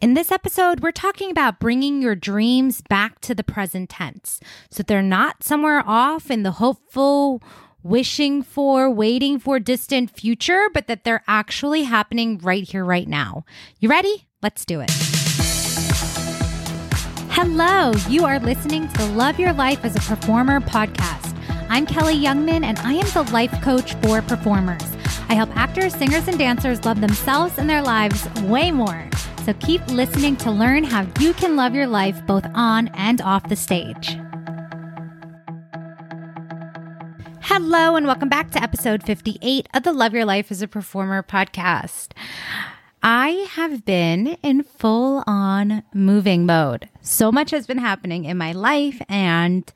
In this episode, we're talking about bringing your dreams back to the present tense so they're not somewhere off in the hopeful, wishing for, waiting for distant future, but that they're actually happening right here, right now. You ready? Let's do it. Hello, you are listening to the Love Your Life as a Performer podcast. I'm Kelli Youngman, and I am the life coach for performers. I help actors, singers, and dancers love themselves and their lives way more. So keep listening to learn how you can love your life both on and off the stage. Hello, and welcome back to episode 58 of the Love Your Life as a Performer podcast. I have been in full on moving mode. So much has been happening in my life, and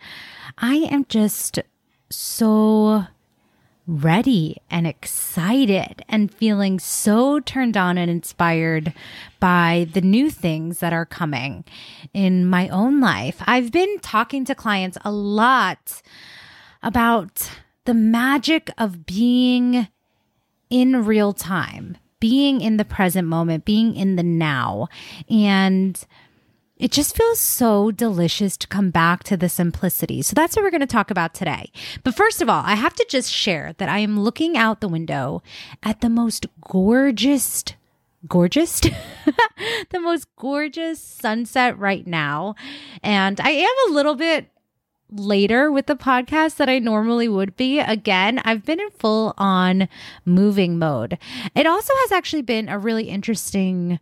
I am just so ready and excited and feeling so turned on and inspired by the new things that are coming in my own life. I've been talking to clients a lot about the magic of being in real time, being in the present moment, being in the now. And it just feels so delicious to come back to the simplicity. So that's what we're going to talk about today. But first of all, I have to just share that I am looking out the window at the most gorgeous gorgeous the most gorgeous sunset right now and i am a little bit later with the podcast that I normally would be. Again, I've been in full on moving mode. It also has actually been a really interesting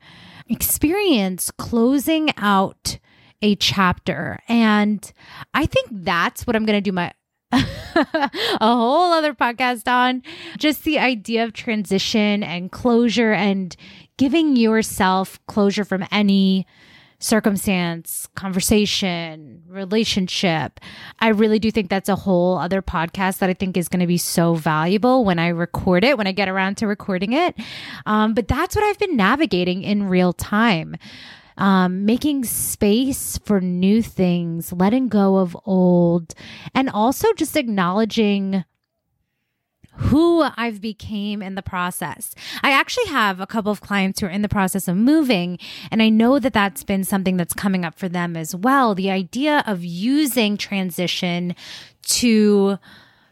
experience closing out a chapter. And I think that's what I'm going to do my a whole other podcast on just the idea of transition and closure and giving yourself closure from any circumstance, conversation, relationship. I really do think that's a whole other podcast that I think is going to be so valuable when I record it, when I get around to recording it. Um, but that's what I've been navigating in real time. Um, making space for new things, letting go of old, and also just acknowledging who I've became in the process. I actually have a couple of clients who are in the process of moving, and I know that that's been something that's coming up for them as well. The idea of using transition to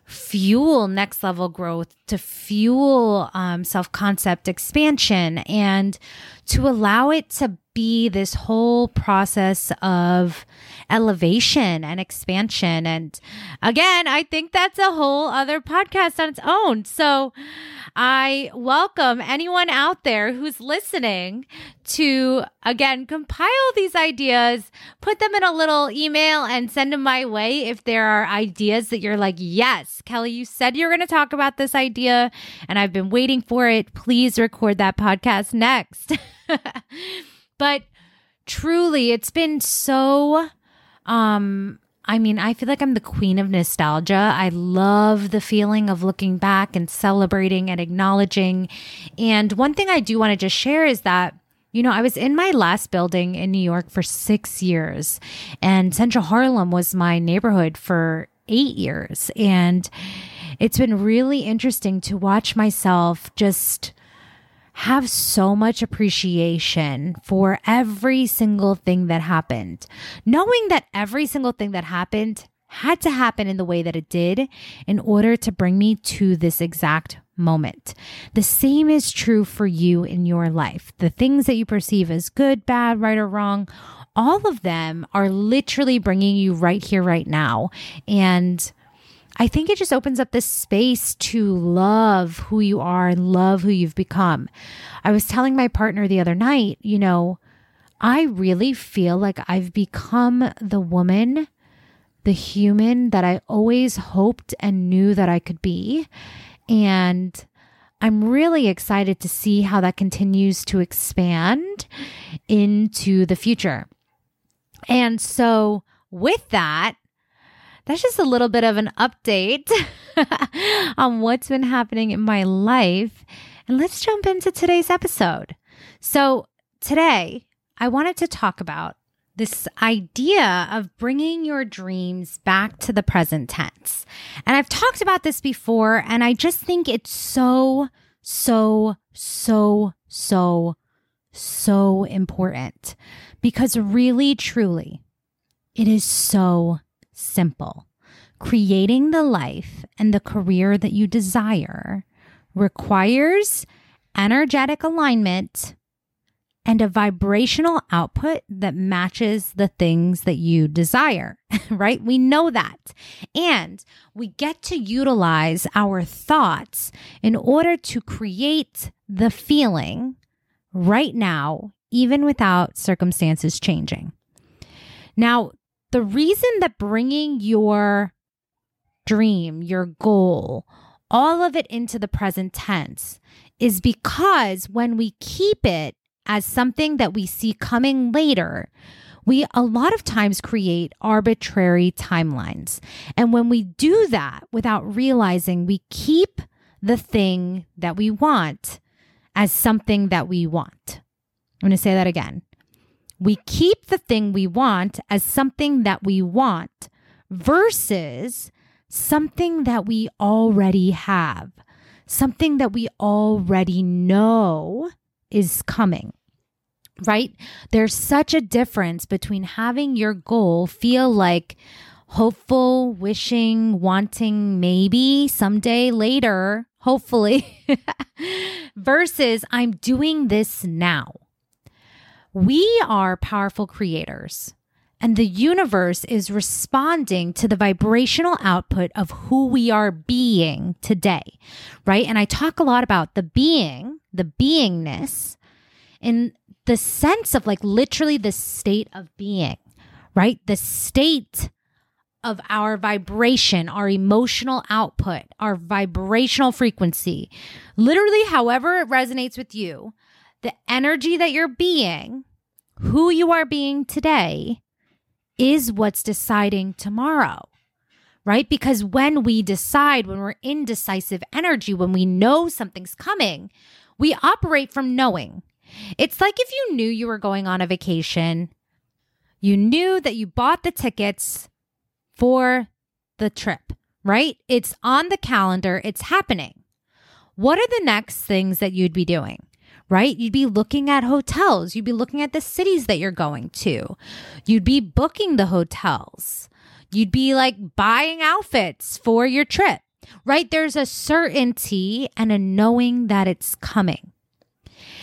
fuel next level growth, to fuel um, self concept expansion, and to allow it to be this whole process of elevation and expansion. And again, I think that's a whole other podcast on its own. So I welcome anyone out there who's listening to, again, compile these ideas, put them in a little email and send them my way if there are ideas that you're like, yes, Kelli, you said you're going to talk about this idea and I've been waiting for it. Please record that podcast next. but truly, it's been so um I mean, I feel like I'm the queen of nostalgia. I love the feeling of looking back and celebrating and acknowledging. And one thing I do want to just share is that you know, I was in my last building in New York for six years, and Central Harlem was my neighborhood for eight years. And it's been really interesting to watch myself just have so much appreciation for every single thing that happened, knowing that every single thing that happened had to happen in the way that it did in order to bring me to this exact moment. The same is true for you in your life. The things that you perceive as good, bad, right, or wrong, all of them are literally bringing you right here, right now. And I think it just opens up this space to love who you are and love who you've become. I was telling my partner the other night, you know, I really feel like I've become the woman, the human that I always hoped and knew that I could be. And I'm really excited to see how that continues to expand into the future. And so, with that, that's just a little bit of an update on what's been happening in my life. And let's jump into today's episode. So, today I wanted to talk about this idea of bringing your dreams back to the present tense. And I've talked about this before, and I just think it's so, so, so, so, so important because really, truly, it is so simple. Creating the life and the career that you desire requires energetic alignment and a vibrational output that matches the things that you desire, right? We know that. And we get to utilize our thoughts in order to create the feeling right now, even without circumstances changing. Now, the reason that bringing your dream, your goal, all of it into the present tense is because when we keep it as something that we see coming later, we a lot of times create arbitrary timelines. And when we do that without realizing, we keep the thing that we want as something that we want. I'm going to say that again. We keep the thing we want as something that we want versus something that we already have, something that we already know is coming right? There's such a difference between having your goal feel like hopeful, wishing, wanting, maybe someday later, hopefully, versus I'm doing this now. We are powerful creators. And the universe is responding to the vibrational output of who we are being today, right? And I talk a lot about the being, the beingness, in the sense of like literally the state of being, right? The state of our vibration, our emotional output, our vibrational frequency, literally, however it resonates with you, the energy that you're being, who you are being today, is what's deciding tomorrow, right? Because when we decide, when we're indecisive energy, when we know something's coming, we operate from knowing. It's like if you knew you were going on a vacation, you knew that you bought the tickets for the trip, right? It's on the calendar, it's happening. What are the next things that you'd be doing? Right? You'd be looking at hotels. You'd be looking at the cities that you're going to. You'd be booking the hotels. You'd be like buying outfits for your trip, right? There's a certainty and a knowing that it's coming.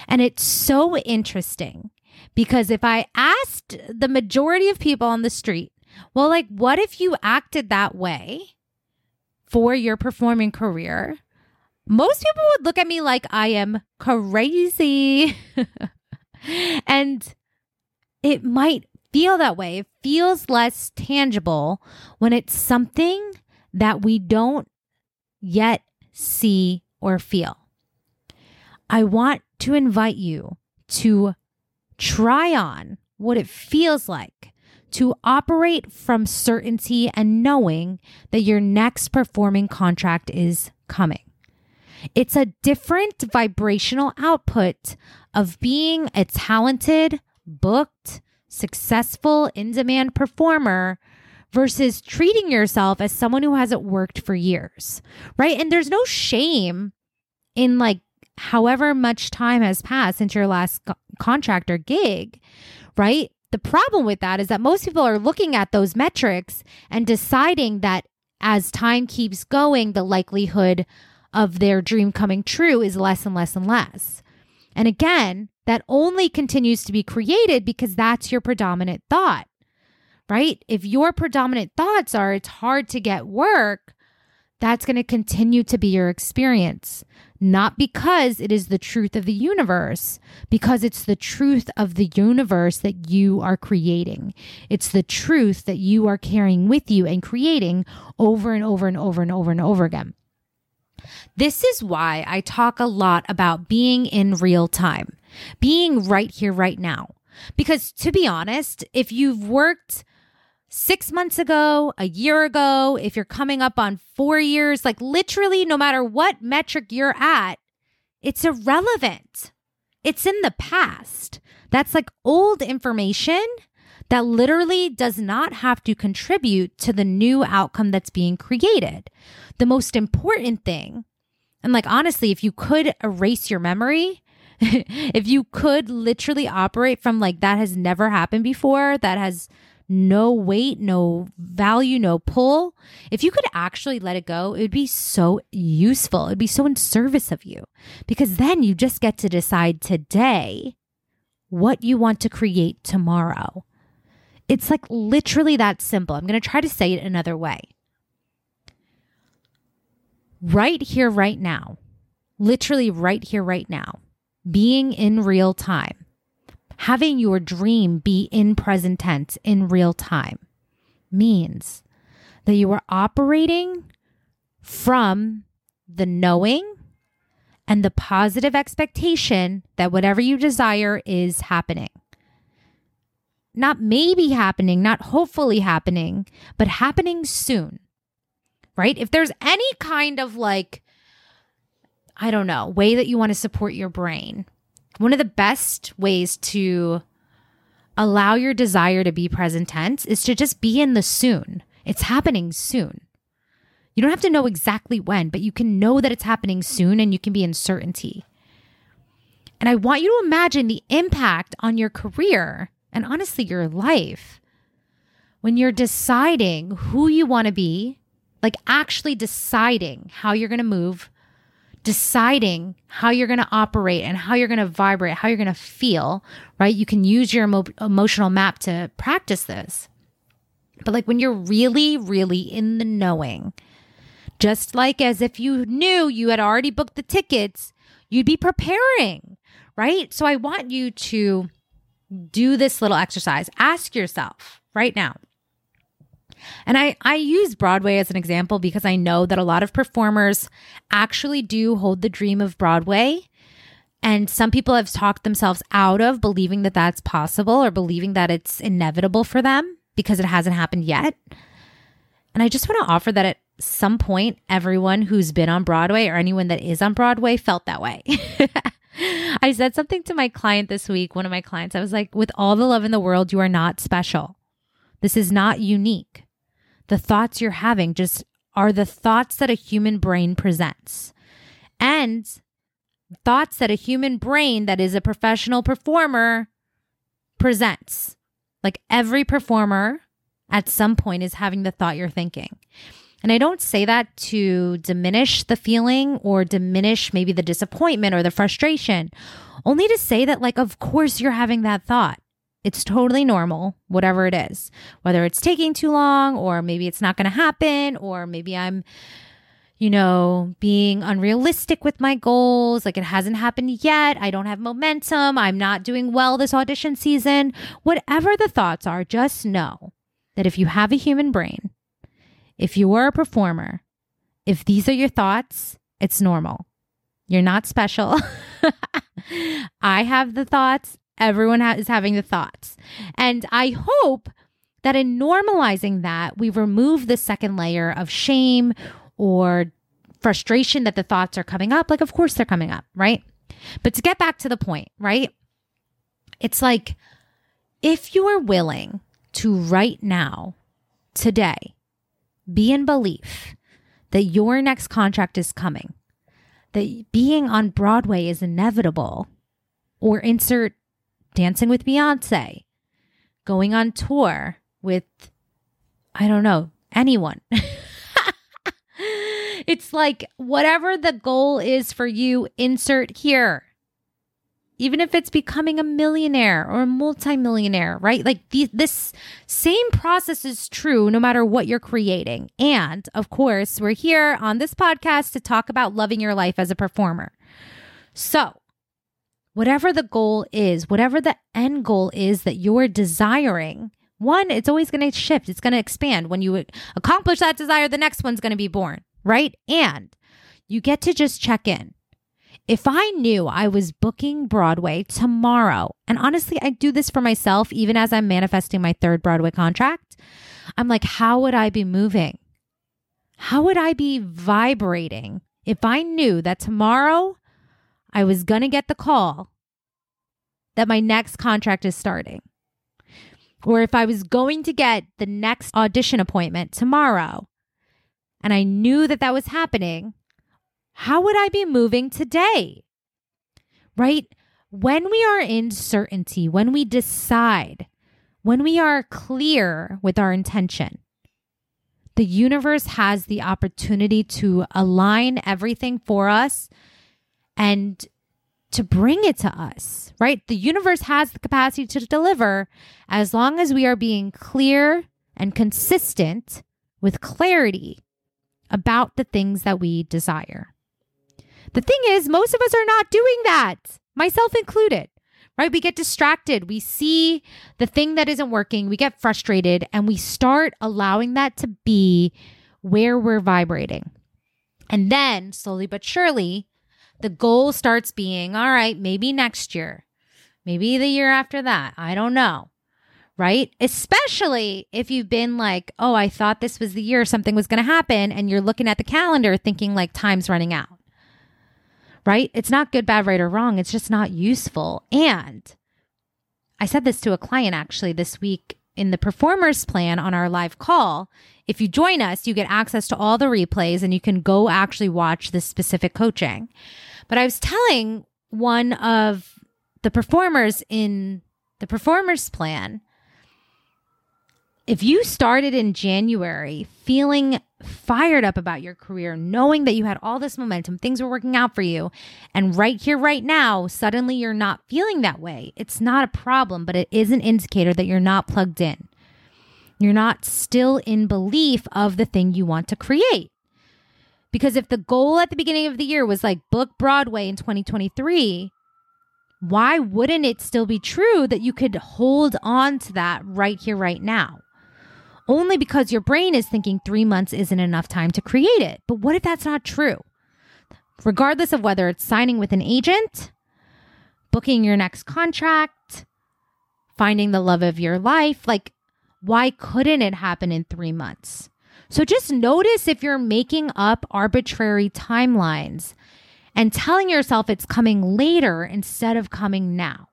And it's so interesting because if I asked the majority of people on the street, well, like, what if you acted that way for your performing career? Most people would look at me like I am crazy. and it might feel that way. It feels less tangible when it's something that we don't yet see or feel. I want to invite you to try on what it feels like to operate from certainty and knowing that your next performing contract is coming. It's a different vibrational output of being a talented, booked, successful, in demand performer versus treating yourself as someone who hasn't worked for years, right? And there's no shame in like however much time has passed since your last co- contract or gig, right? The problem with that is that most people are looking at those metrics and deciding that as time keeps going, the likelihood of their dream coming true is less and less and less. And again, that only continues to be created because that's your predominant thought, right? If your predominant thoughts are it's hard to get work, that's going to continue to be your experience not because it is the truth of the universe, because it's the truth of the universe that you are creating. It's the truth that you are carrying with you and creating over and over and over and over and over again. This is why I talk a lot about being in real time, being right here, right now. Because to be honest, if you've worked six months ago, a year ago, if you're coming up on four years, like literally, no matter what metric you're at, it's irrelevant. It's in the past. That's like old information that literally does not have to contribute to the new outcome that's being created. The most important thing, and like honestly, if you could erase your memory, if you could literally operate from like that has never happened before, that has no weight, no value, no pull, if you could actually let it go, it would be so useful. It'd be so in service of you because then you just get to decide today what you want to create tomorrow. It's like literally that simple. I'm going to try to say it another way. Right here, right now, literally right here, right now, being in real time having your dream be in present tense in real time means that you are operating from the knowing and the positive expectation that whatever you desire is happening. Not maybe happening, not hopefully happening, but happening soon, right? If there's any kind of like, I don't know, way that you want to support your brain, one of the best ways to allow your desire to be present tense is to just be in the soon. It's happening soon. You don't have to know exactly when, but you can know that it's happening soon and you can be in certainty. And I want you to imagine the impact on your career and honestly your life when you're deciding who you want to be, like actually deciding how you're going to move deciding how you're going to operate and how you're going to vibrate, how you're going to feel, right? You can use your emo- emotional map to practice this. But like when you're really, really in the knowing, just like as if you knew you had already booked the tickets, you'd be preparing, right? So I want you to do this little exercise. Ask yourself right now and I, I use Broadway as an example because I know that a lot of performers actually do hold the dream of Broadway. And some people have talked themselves out of believing that that's possible or believing that it's inevitable for them because it hasn't happened yet. And I just want to offer that at some point, everyone who's been on Broadway or anyone that is on Broadway felt that way. I said something to my client this week, one of my clients. I was like, with all the love in the world, you are not special. This is not unique the thoughts you're having just are the thoughts that a human brain presents. And thoughts that a human brain that is a professional performer presents. Like every performer at some point is having the thought you're thinking. And I don't say that to diminish the feeling or diminish maybe the disappointment or the frustration, only to say that, like, of course you're having that thought. It's totally normal, whatever it is, whether it's taking too long, or maybe it's not going to happen, or maybe I'm, you know, being unrealistic with my goals. Like it hasn't happened yet. I don't have momentum. I'm not doing well this audition season. Whatever the thoughts are, just know that if you have a human brain, if you are a performer, if these are your thoughts, it's normal. You're not special. I have the thoughts. Everyone ha- is having the thoughts. And I hope that in normalizing that, we remove the second layer of shame or frustration that the thoughts are coming up. Like, of course, they're coming up, right? But to get back to the point, right? It's like if you are willing to right now, today, be in belief that your next contract is coming, that being on Broadway is inevitable, or insert dancing with Beyonce, going on tour with, I don't know, anyone. it's like whatever the goal is for you, insert here. Even if it's becoming a millionaire or a multimillionaire, right? Like this same process is true no matter what you're creating. And of course, we're here on this podcast to talk about loving your life as a performer. So, whatever the goal is, whatever the end goal is that you're desiring, one, it's always going to shift. It's going to expand. When you accomplish that desire, the next one's going to be born, right? And you get to just check in. If I knew I was booking Broadway tomorrow, and honestly, I do this for myself, even as I'm manifesting my third Broadway contract, I'm like, how would I be moving? How would I be vibrating if I knew that tomorrow I was going to get the call that my next contract is starting. Or if I was going to get the next audition appointment tomorrow and I knew that that was happening, how would I be moving today? Right? when we are in certainty, when we decide, when we are clear with our intention, the universe has the opportunity to align everything for us and to bring it to us, right? The universe has the capacity to deliver as long as we are being clear and consistent with clarity about the things that we desire. The thing is, most of us are not doing that, myself included, right? We get distracted. We see the thing that isn't working, we get frustrated, and we start allowing that to be where we're vibrating. And then, slowly but surely, the goal starts being all right, maybe next year, maybe the year after that. I don't know. Right? Especially if you've been like, oh, I thought this was the year something was going to happen. And you're looking at the calendar thinking like time's running out. Right? It's not good, bad, right, or wrong. It's just not useful. And I said this to a client actually this week in the performers plan on our live call. If you join us, you get access to all the replays and you can go actually watch this specific coaching. But I was telling one of the performers in the performers plan if you started in January feeling fired up about your career, knowing that you had all this momentum, things were working out for you, and right here, right now, suddenly you're not feeling that way, it's not a problem, but it is an indicator that you're not plugged in. You're not still in belief of the thing you want to create. Because if the goal at the beginning of the year was like book Broadway in 2023, why wouldn't it still be true that you could hold on to that right here, right now? Only because your brain is thinking three months isn't enough time to create it. But what if that's not true? Regardless of whether it's signing with an agent, booking your next contract, finding the love of your life, like, why couldn't it happen in three months? So just notice if you're making up arbitrary timelines and telling yourself it's coming later instead of coming now.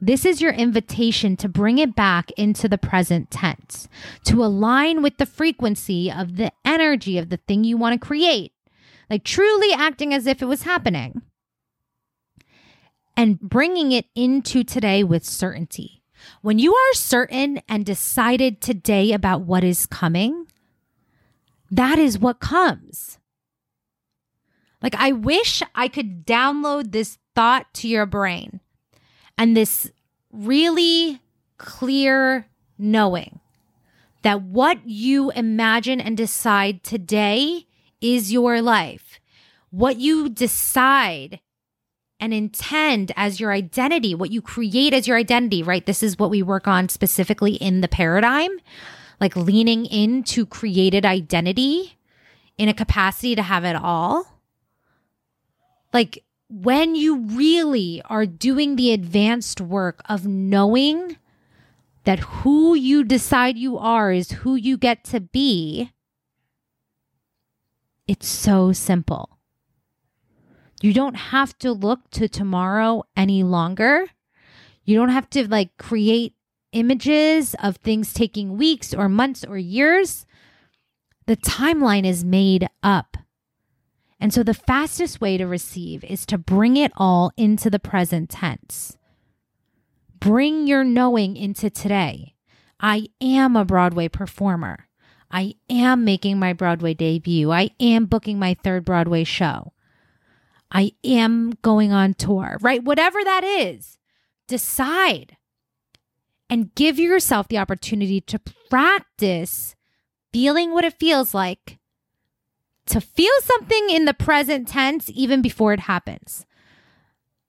This is your invitation to bring it back into the present tense, to align with the frequency of the energy of the thing you want to create, like truly acting as if it was happening and bringing it into today with certainty. When you are certain and decided today about what is coming, that is what comes. Like, I wish I could download this thought to your brain and this really clear knowing that what you imagine and decide today is your life. What you decide and intend as your identity, what you create as your identity, right? This is what we work on specifically in the paradigm like leaning into created identity in a capacity to have it all. Like when you really are doing the advanced work of knowing that who you decide you are is who you get to be, it's so simple. You don't have to look to tomorrow any longer. You don't have to like create images of things taking weeks or months or years, the timeline is made up. And so the fastest way to receive is to bring it all into the present tense. Bring your knowing into today. I am a Broadway performer. I am making my Broadway debut. I am booking my third Broadway show. I am going on tour, right? Whatever that is, decide and give yourself the opportunity to practice feeling what it feels like to feel something in the present tense even before it happens.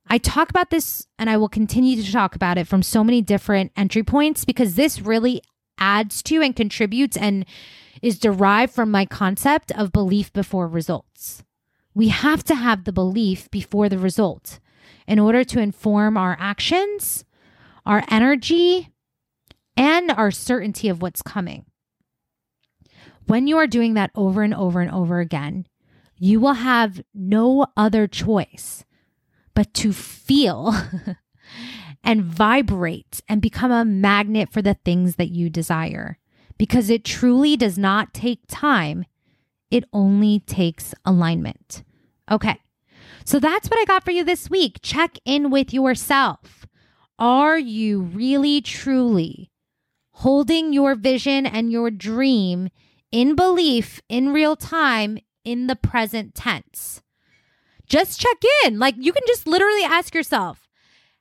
I talk about this and I will continue to talk about it from so many different entry points because this really adds to and contributes and is derived from my concept of belief before results. We have to have the belief before the result in order to inform our actions our energy, and our certainty of what's coming. When you are doing that over and over and over again, you will have no other choice but to feel and vibrate and become a magnet for the things that you desire because it truly does not take time, it only takes alignment. Okay. So that's what I got for you this week. Check in with yourself. Are you really, truly holding your vision and your dream in belief in real time in the present tense? Just check in. Like you can just literally ask yourself,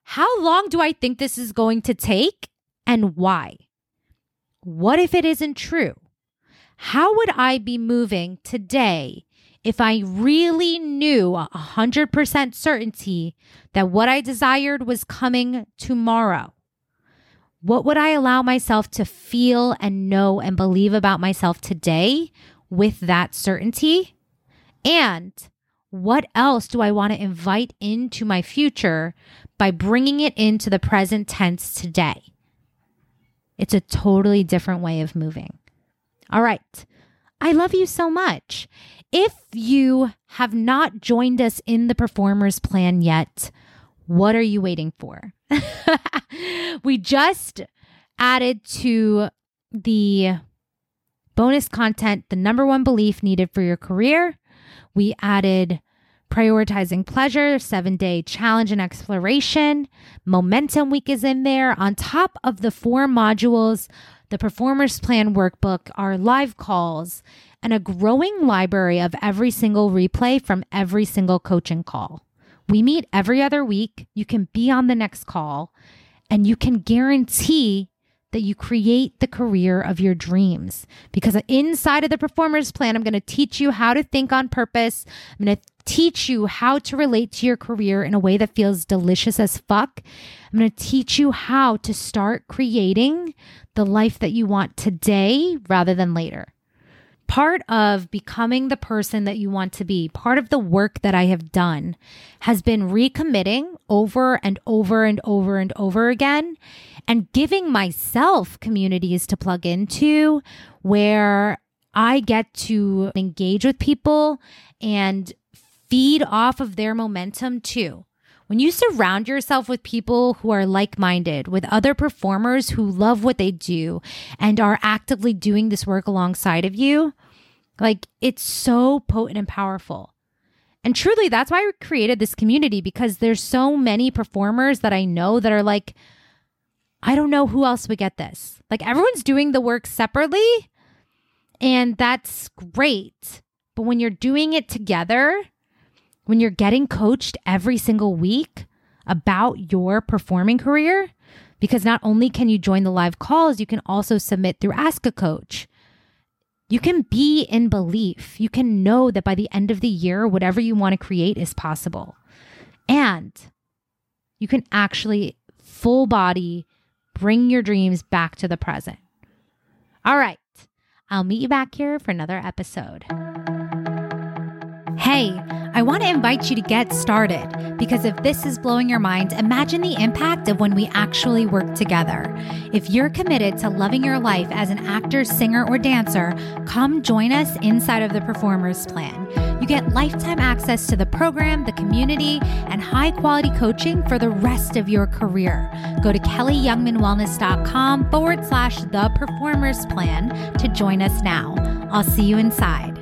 how long do I think this is going to take and why? What if it isn't true? How would I be moving today if I really knew a 100% certainty that what I desired was coming tomorrow? What would I allow myself to feel and know and believe about myself today with that certainty? And what else do I want to invite into my future by bringing it into the present tense today? It's a totally different way of moving. All right. I love you so much. If you have not joined us in the performers plan yet, what are you waiting for? we just added to the bonus content the number one belief needed for your career. We added prioritizing pleasure, seven day challenge and exploration. Momentum week is in there. On top of the four modules, the performers plan workbook, our live calls, and a growing library of every single replay from every single coaching call. We meet every other week. You can be on the next call and you can guarantee that you create the career of your dreams. Because inside of the performers plan, I'm going to teach you how to think on purpose. I'm going to teach you how to relate to your career in a way that feels delicious as fuck. I'm going to teach you how to start creating the life that you want today rather than later. Part of becoming the person that you want to be, part of the work that I have done has been recommitting over and over and over and over again and giving myself communities to plug into where I get to engage with people and feed off of their momentum too. When you surround yourself with people who are like minded, with other performers who love what they do and are actively doing this work alongside of you, like it's so potent and powerful. And truly, that's why I created this community because there's so many performers that I know that are like, I don't know who else would get this. Like everyone's doing the work separately, and that's great. But when you're doing it together, when you're getting coached every single week about your performing career, because not only can you join the live calls, you can also submit through Ask a Coach. You can be in belief. You can know that by the end of the year, whatever you want to create is possible. And you can actually full body bring your dreams back to the present. All right. I'll meet you back here for another episode. Hey, I want to invite you to get started because if this is blowing your mind, imagine the impact of when we actually work together. If you're committed to loving your life as an actor, singer, or dancer, come join us inside of the Performers Plan. You get lifetime access to the program, the community, and high quality coaching for the rest of your career. Go to kelliyoungmanwellness.com forward slash the performers plan to join us now. I'll see you inside.